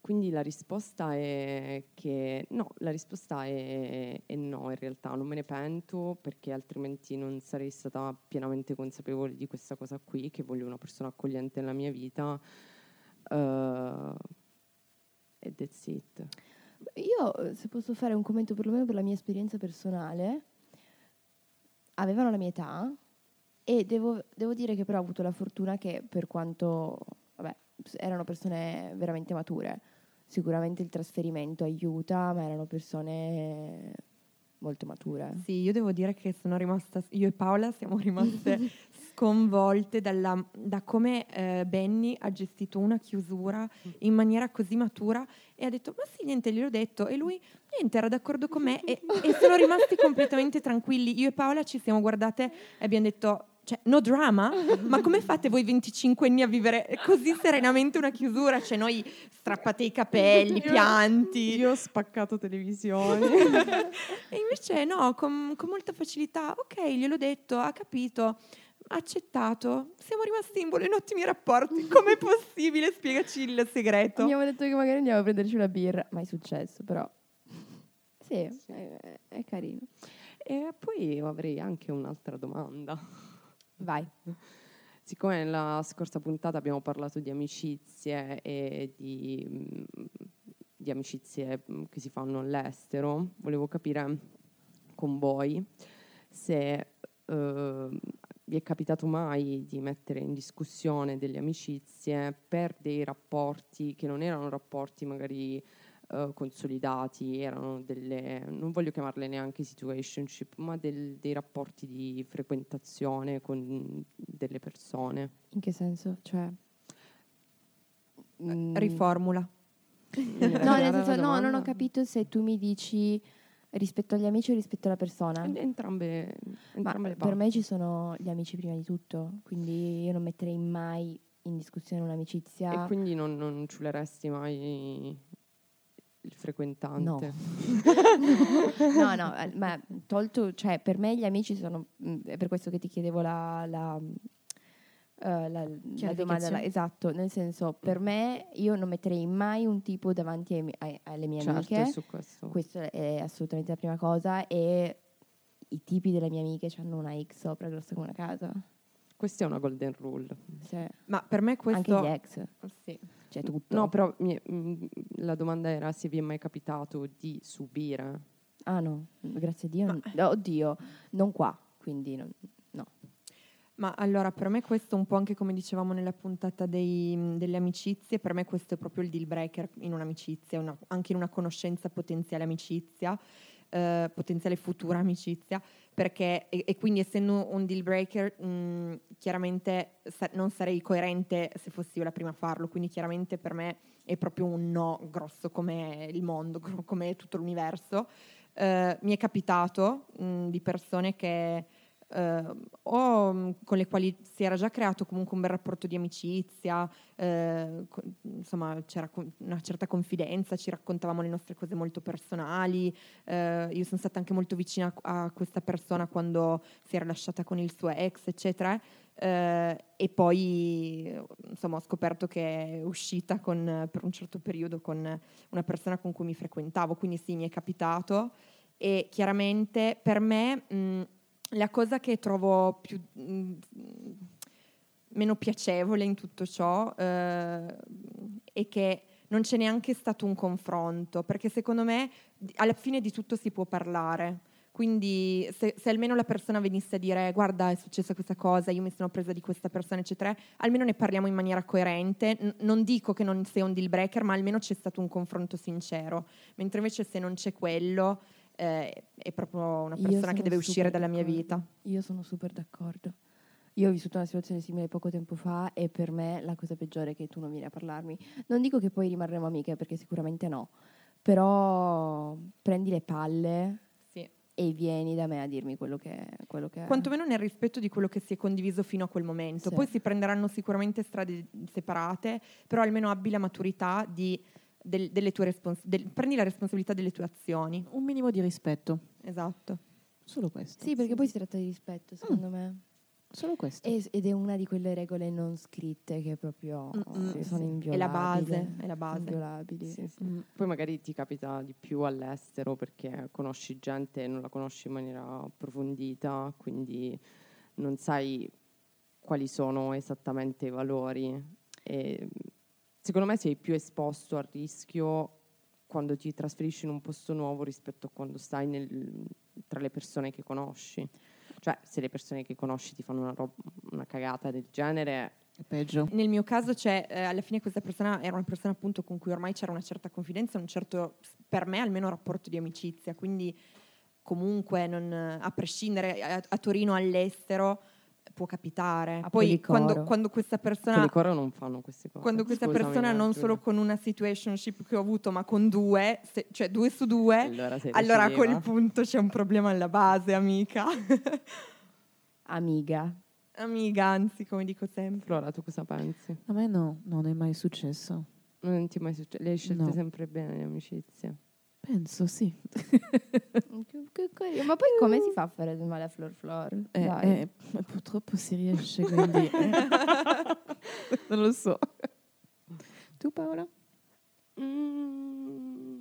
Quindi la risposta è che no, la risposta è, è no in realtà, non me ne pento perché altrimenti non sarei stata pienamente consapevole di questa cosa qui, che voglio una persona accogliente nella mia vita. eh, e that's it. Io, se posso fare un commento perlomeno per la mia esperienza personale, avevano la mia età e devo, devo dire che però ho avuto la fortuna che per quanto, vabbè, erano persone veramente mature. Sicuramente il trasferimento aiuta, ma erano persone molto mature. Sì, io devo dire che sono rimasta, io e Paola siamo rimaste sconvolte dalla- da come eh, Benny ha gestito una chiusura in maniera così matura e ha detto ma sì niente gliel'ho detto e lui niente era d'accordo con me e, e sono rimasti completamente tranquilli io e Paola ci siamo guardate e abbiamo detto cioè, no drama? Ma come fate voi 25 anni a vivere così serenamente una chiusura? Cioè, noi strappate i capelli, pianti. Io ho spaccato televisioni. E invece no, con, con molta facilità, ok, gliel'ho detto, ha capito, ha accettato, siamo rimasti in, in ottimi rapporti. Com'è possibile? Spiegaci il segreto. Abbiamo detto che magari andiamo a prenderci una birra, mai successo, però sì, È, è carino. e poi avrei anche un'altra domanda. Vai. Siccome nella scorsa puntata abbiamo parlato di amicizie e di, mm, di amicizie mm, che si fanno all'estero, volevo capire con voi se eh, vi è capitato mai di mettere in discussione delle amicizie per dei rapporti che non erano rapporti magari eh, consolidati, erano delle, non voglio chiamarle neanche situationship, ma del- dei rapporti di frequentazione con delle persone. In che senso? Cioè... mm, Riformula. No, nel senso, no, non ho capito se tu mi dici rispetto agli amici o rispetto alla persona. Entrambe, entrambe per me ci sono gli amici prima di tutto, quindi io non metterei mai in discussione un'amicizia. E quindi non, non ciuleresti mai il frequentante? No, no, eh, ma tolto, cioè per me gli amici sono, mm, è per questo che ti chiedevo la, la, eh, la- la domanda, la- esatto, nel senso per me io non metterei mai un tipo davanti ai ai- alle mie Certo, amiche, su questo. questa è assolutamente la prima cosa e i tipi delle mie amiche hanno una X sopra grossa come una casa, Questa è una golden rule. Cioè, Ma per me questo... anche gli ex, Sì. Cioè tutto. No, però mi- mm, la domanda era se vi è mai capitato di subire. Ah no, grazie a Dio, non- oddio, non qua, quindi non- no. Ma allora, per me questo un po' anche come dicevamo nella puntata dei- delle amicizie, per me questo è proprio il deal breaker in un'amicizia, una- anche in una conoscenza potenziale amicizia, eh, potenziale futura amicizia, perché, e, e quindi essendo un deal breaker, mh, chiaramente sa- non sarei coerente se fossi io la prima a farlo, quindi chiaramente per me è proprio un no grosso come il mondo, come tutto l'universo. Eh, mi è capitato mh, di persone che o mh, con le quali si era già creato comunque un bel rapporto di amicizia, eh, co- insomma c'era con- una certa confidenza, ci raccontavamo le nostre cose molto personali, eh, io sono stata anche molto vicina a, questa persona quando si era lasciata con il suo ex, eccetera. eh, e poi insomma ho scoperto che è uscita con, per un certo periodo con una persona con cui mi frequentavo, quindi sì, mi è capitato e chiaramente per me mh, la cosa che trovo più mh, meno piacevole in tutto ciò eh, è che non c'è neanche stato un confronto, perché secondo me alla fine di tutto si può parlare. Quindi se, se almeno la persona venisse a dire guarda è successa questa cosa, io mi sono presa di questa persona, eccetera, almeno ne parliamo in maniera coerente. N- non dico che non sia un deal breaker, ma almeno c'è stato un confronto sincero. Mentre invece se non c'è quello, eh, è proprio una persona che deve uscire dalla mia vita. Io sono super d'accordo. Io ho vissuto una situazione simile poco tempo fa e per me la cosa peggiore è che tu non vieni a parlarmi. Non dico che poi rimarremo amiche perché sicuramente no, però prendi le palle Sì. e vieni da me a dirmi quello che, quello che è. Quantomeno nel rispetto di quello che si è condiviso fino a quel momento. Sì. Poi si prenderanno sicuramente strade separate, però almeno abbi la maturità di, del- delle tue respons- del- prendi la responsabilità delle tue azioni. Un minimo di rispetto, Esatto. solo questo. Sì, perché poi si tratta di rispetto, secondo me. Solo questo. E- ed è una di quelle regole non scritte che proprio Mm-mm. sì, sono È inviolabili. la base, è la base. Inviolabili. Sì, sì. Mm. Poi magari ti capita di più all'estero perché conosci gente e non la conosci in maniera approfondita, quindi non sai quali sono esattamente i valori. E secondo me sei più esposto al rischio quando ti trasferisci in un posto nuovo rispetto a quando stai nel- tra le persone che conosci. Cioè, se le persone che conosci ti fanno una, rob- una cagata del genere, È peggio. Nel mio caso c'è, eh, alla fine questa persona era una persona appunto con cui ormai c'era una certa confidenza, un certo, per me almeno, rapporto di amicizia, quindi comunque non- a prescindere a, a Torino all'estero può capitare. A Poi quando, quando questa persona... quelli coro non fanno queste cose. Quando questa Scusami, persona non Giulia. solo con una situationship che ho avuto, ma con due, se- cioè due su due, Allora, allora a quel punto c'è un problema alla base, amica. Amiga. amiga, anzi, come dico sempre. Flora, tu cosa pensi? A me no, non è mai successo. Non ti è mai successo? Le hai scelte No. sempre bene le amicizie? Penso sì. Che, che carino. Ma poi come si fa a fare del male a Flor Flor? Eh, eh, purtroppo si riesce, quindi... eh. non lo so. Tu Paola? Mm,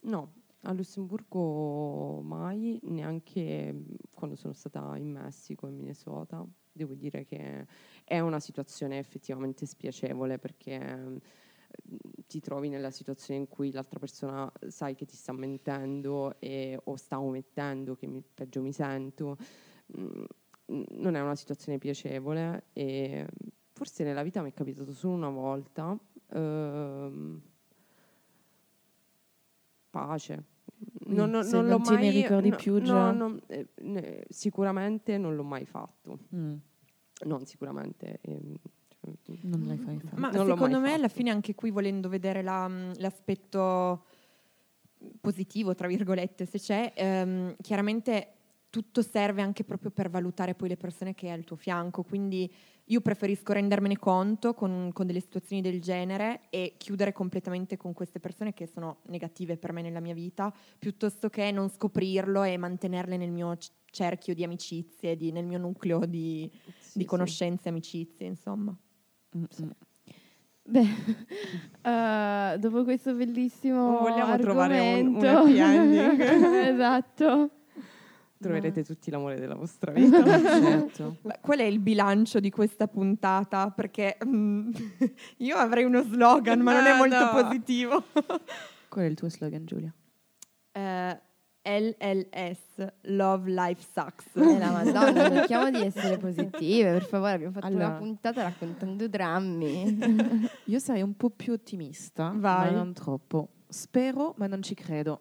no, a Lussemburgo mai, neanche mm, quando sono stata in Messico, in Minnesota. Devo dire che è una situazione effettivamente spiacevole perché mm, ti trovi nella situazione in cui l'altra persona sai che ti sta mentendo e, o sta omettendo, che mi- peggio mi sento. Mm, non è una situazione piacevole e forse nella vita mi è capitato solo una volta. ehm, pace. Non, non- non non l'ho mai, ricordi no- più no, già? non- eh, ne- sicuramente non l'ho mai fatto. Mm, Non sicuramente. ehm, non l'hai mai fatto. Ma Non secondo me alla fatto. fine anche qui volendo vedere la, mh, l'aspetto positivo, tra virgolette, se c'è, ehm, chiaramente tutto serve anche proprio per valutare poi le persone che hai al tuo fianco, quindi io preferisco rendermene conto con, con delle situazioni del genere e chiudere completamente con queste persone che sono negative per me nella mia vita, piuttosto che non scoprirlo e mantenerle nel mio cerchio di amicizie, di- nel mio nucleo di, sì, di sì. conoscenze e amicizie, insomma. Mm, mm. Beh, eh, dopo questo bellissimo Non vogliamo trovare un- un argomento- happy ending. esatto. Troverete tutti l'amore della vostra vita. certo. Beh, qual è il bilancio di questa puntata? Perché mm, io avrei uno slogan, ma non è No, molto no. positivo. Qual è il tuo slogan, Giulia? Eh, LLS, Love Life Sucks. Eh, la Madonna, cerchiamo di essere positive, per favore. Abbiamo fatto Allora. una puntata raccontando drammi. Io sarei un po' più ottimista, Vai. ma non troppo. Spero, ma non ci credo.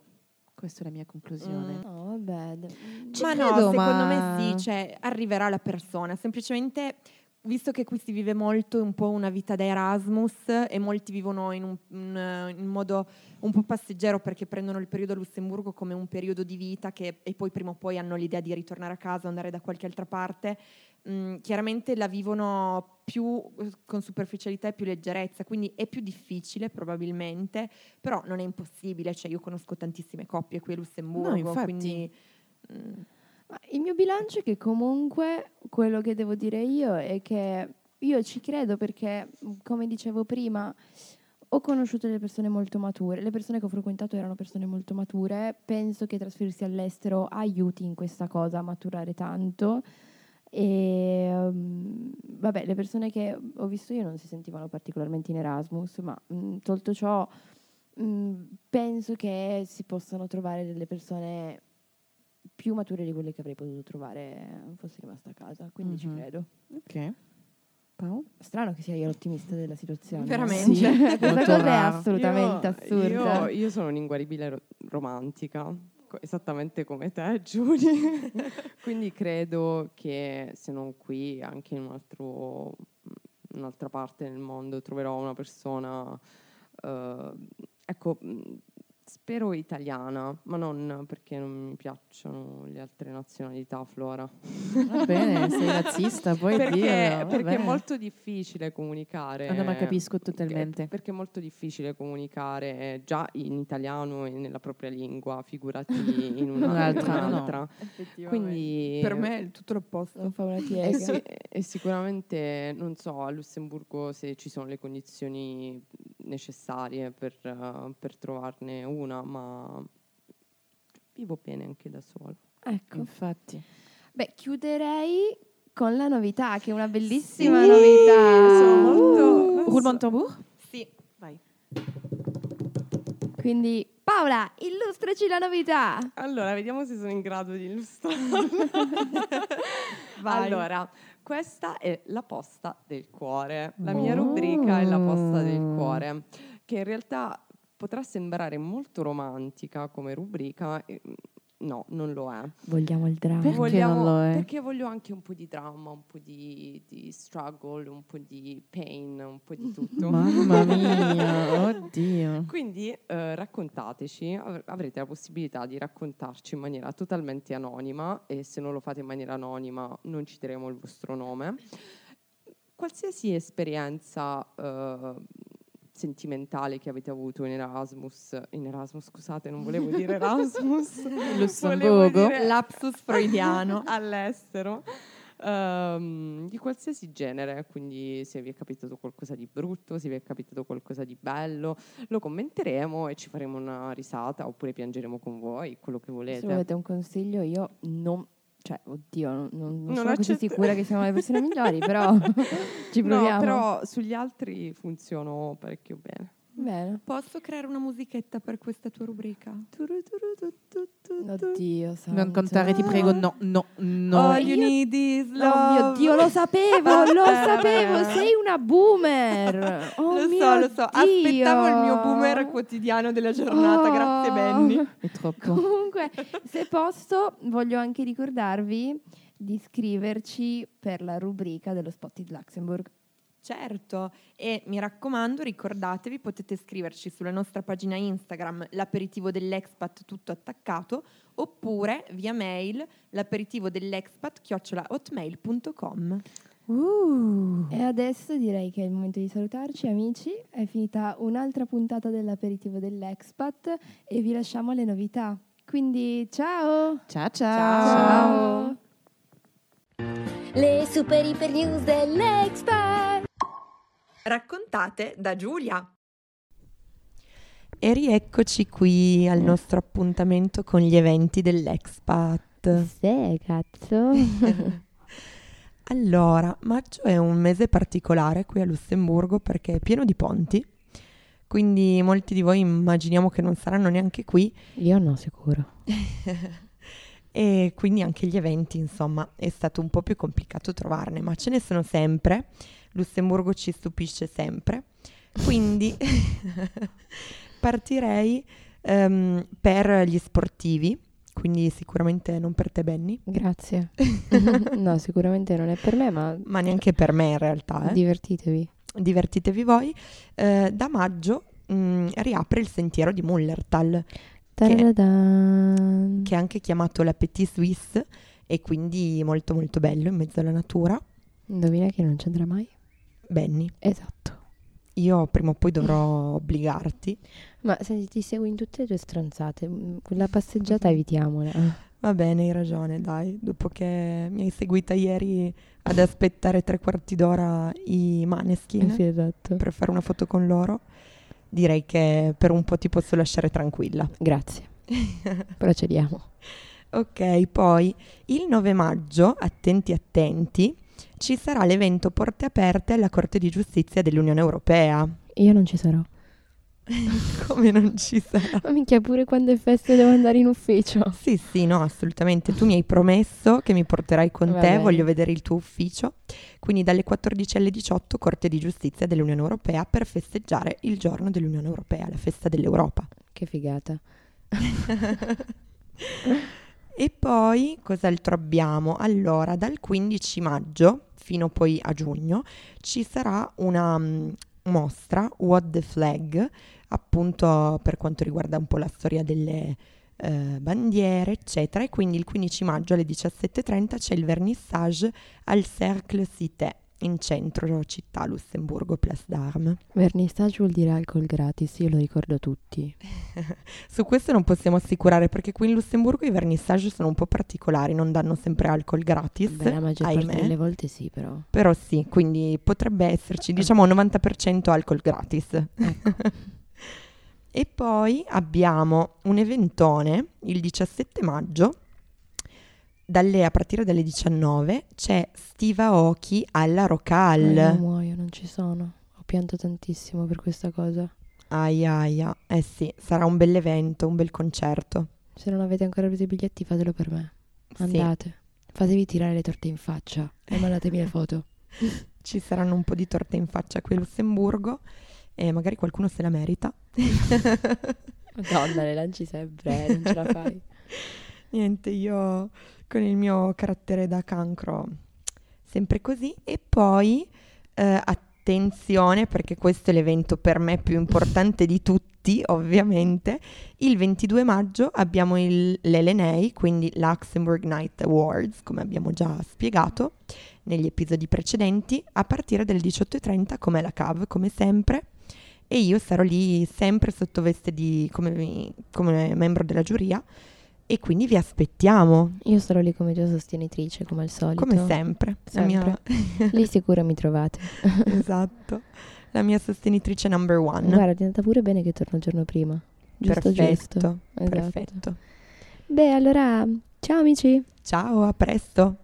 Questa è la mia conclusione. No, vabbè. d- Ci ma no, credo, secondo ma- me sì, cioè, arriverà la persona. Semplicemente, visto che qui si vive molto un po' una vita da Erasmus e molti vivono in un, in un modo un po' passeggero perché prendono il periodo a Lussemburgo come un periodo di vita che, e poi prima o poi hanno l'idea di ritornare a casa o andare da qualche altra parte, mm, chiaramente la vivono più eh, con superficialità e più leggerezza, quindi è più difficile probabilmente, però non è impossibile, cioè io conosco tantissime coppie qui a Lussemburgo, No, infatti. quindi... mm, Ma il mio bilancio è che comunque quello che devo dire io è che io ci credo perché, come dicevo prima, ho conosciuto delle persone molto mature, le persone che ho frequentato erano persone molto mature, penso che trasferirsi all'estero aiuti in questa cosa a maturare tanto. E um, vabbè, le persone che ho visto io non si sentivano particolarmente in Erasmus, ma mm, tolto ciò mm, penso che si possano trovare delle persone più mature di quelle che avrei potuto trovare fossi rimasta a casa, quindi ci Mhm. credo. Ok. Paolo? Strano che sia io l'ottimista della situazione. Veramente. Sì, Questa cosa è assolutamente Io- assurda. Io, io sono un'inguaribile ro- romantica, co- esattamente come te, Giulia. Quindi credo che se non qui, anche in un altro- un'altra parte del mondo troverò una persona. eh, ecco, mh, spero italiana, ma non perché non mi piacciono le altre nazionalità, Flora. Va bene, sei razzista, puoi perché, dirlo. perché è molto difficile comunicare. Ah, no, ma capisco totalmente. Eh, Perché è molto difficile comunicare eh, già in italiano e nella propria lingua, figurati in una- in Un'altra, no. un'altra. Quindi per me è tutto l'opposto. Non fa una e, piega. sì- e sicuramente non so a Lussemburgo se ci sono le condizioni necessarie per, eh, per trovarne una, ma vivo bene anche da sola. Ecco. Infatti. Beh, chiuderei con la novità, che è una bellissima Sì, novità. sono molto- Roulement tambour? Sì. Vai. Quindi, Paola, illustraci la novità. Allora, vediamo se sono in grado di illustrarla. Vai. Allora, questa è la posta del cuore. La mia rubrica è la posta del cuore, che in realtà potrà sembrare molto romantica come rubrica. No, non lo è. Vogliamo il dramma. Perché Vogliamo- non lo è? Perché voglio anche un po' di dramma, un po' di, di struggle, un po' di pain, un po' di tutto. Mamma mia, oddio. Quindi eh, raccontateci, av- avrete la possibilità di raccontarci in maniera totalmente anonima e se non lo fate in maniera anonima non citeremo il vostro nome. Qualsiasi esperienza eh, sentimentale che avete avuto in Erasmus, in Erasmus scusate non volevo dire Erasmus, Lussemburgo. dire Lapsus freudiano. all'estero. ehm, di qualsiasi genere, quindi se vi è capitato qualcosa di brutto, se vi è capitato qualcosa di bello, lo commenteremo e ci faremo una risata oppure piangeremo con voi, quello che Se volete. volete un consiglio, io non... Cioè, oddio, non, non- non sono così accetto- sicura che siamo le persone migliori, però ci No, proviamo. però sugli altri funziono parecchio bene. Bene. Posso creare una musichetta per questa tua rubrica? Oddio, santo. Non contare, ti prego, no, no, no. All you need is Oh love. mio Dio, lo sapevo, lo sapevo, sei una boomer. Oh lo mio so, lo so. Aspettavo il mio Dio. boomer quotidiano della giornata. Oh. Grazie, Benny. È troppo. Comunque, se posso, voglio anche ricordarvi di iscriverci per la rubrica dello Spotted Luxembourg. Certo, e mi raccomando, ricordatevi, potete scriverci sulla nostra pagina Instagram l'aperitivo dell'expat tutto attaccato oppure via mail l'aperitivo dell'expat chiocciola hotmail.com. Uh. E adesso direi che è il momento di salutarci, amici. È finita un'altra puntata dell'aperitivo dell'expat e vi lasciamo alle novità. Quindi, ciao! Ciao ciao. Ciao! Le super iper news dell'Expat. Raccontate da Giulia. E rieccoci qui al nostro appuntamento con gli eventi dell'expat. Sì, cazzo! Allora, maggio è un mese particolare qui a Lussemburgo perché è pieno di ponti, quindi molti di voi immaginiamo che non saranno neanche qui Io no, sicuro. e quindi anche gli eventi, insomma, è stato un po' più complicato trovarne, ma ce ne sono sempre. Lussemburgo ci stupisce sempre. Quindi partirei ehm, per gli sportivi, quindi sicuramente non per te Benny, Grazie. no, sicuramente non è per me, ma ma neanche per me in realtà. eh. divertitevi. divertitevi voi. Eh, da maggio mh, riapre il sentiero di Mullertal, Taradan. che è anche chiamato la Petit Suisse e quindi molto molto bello in mezzo alla natura. Indovina che non andrà mai? Benny, Esatto. io prima o poi dovrò obbligarti. Ma senti, ti seguo in tutte le tue stronzate. Mm, Quella passeggiata evitiamola. Va bene, hai ragione, dai. Dopo che mi hai seguita ieri ad aspettare tre quarti d'ora i maneskin Sì, esatto. per fare una foto con loro, direi che per un po' ti posso lasciare tranquilla. Grazie. Procediamo. Ok, poi il 9 maggio, attenti attenti, ci sarà l'evento Porte Aperte alla Corte di Giustizia dell'Unione Europea. Io non ci sarò. Come non ci sarà? Ma minchia, pure quando è festa devo andare in ufficio. Sì, sì, no, assolutamente. Tu mi hai promesso che mi porterai con Va te, bene. voglio vedere il tuo ufficio. Quindi dalle 14 alle 18 Corte di Giustizia dell'Unione Europea per festeggiare il giorno dell'Unione Europea, la festa dell'Europa. Che figata. E poi cos'altro abbiamo? Allora, dal 15 maggio fino poi a giugno ci sarà una, mm, mostra What the Flag, appunto per quanto riguarda un po' la storia delle eh, bandiere, eccetera. E quindi il 15 maggio alle 17.30 c'è il vernissage al Cercle Cité in centro città, Lussemburgo, Place d'Armes. Vernissage vuol dire alcol gratis, io lo ricordo tutti. Su questo non possiamo assicurare perché qui in Lussemburgo i vernissage sono un po' particolari, non danno sempre alcol gratis. Beh, la maggior parte ahimè. delle volte sì, però. Però sì, quindi potrebbe esserci, diciamo, 90% alcol gratis. e poi abbiamo un eventone il 17 maggio, dalle- a partire dalle 19, c'è Steve Aoki alla Ai, Rocal. io muoio, non ci sono. Ho pianto tantissimo per questa cosa. Aia, aia. Eh sì, sarà un bel evento, un bel concerto. Se non avete ancora preso i biglietti, fatelo per me. Sì, Andate. Fatevi tirare le torte in faccia e mandatemi le foto. ci saranno un po' di torte in faccia qui a Lussemburgo e magari qualcuno se la merita. Madonna, le lanci sempre, eh, non ce la fai. Niente, io con il mio carattere da cancro sempre così. E poi eh, attenzione perché questo è l'evento per me più importante di tutti, ovviamente. Il 22 maggio abbiamo il, l'LNA, quindi Luxembourg Night Awards, come abbiamo già spiegato negli episodi precedenti, a partire dalle 18.30 come la CAV, come sempre. E io sarò lì sempre sotto veste di, come, come membro della giuria e quindi vi aspettiamo, Io sarò lì come tua sostenitrice, come al solito. come sempre. La mia- Lì sicuro mi trovate. esatto. La mia sostenitrice number one. Guarda, è andata pure bene che torno il giorno prima. Giusto, perfetto, giusto. Esatto. perfetto. Beh, allora, ciao amici. Ciao, a presto.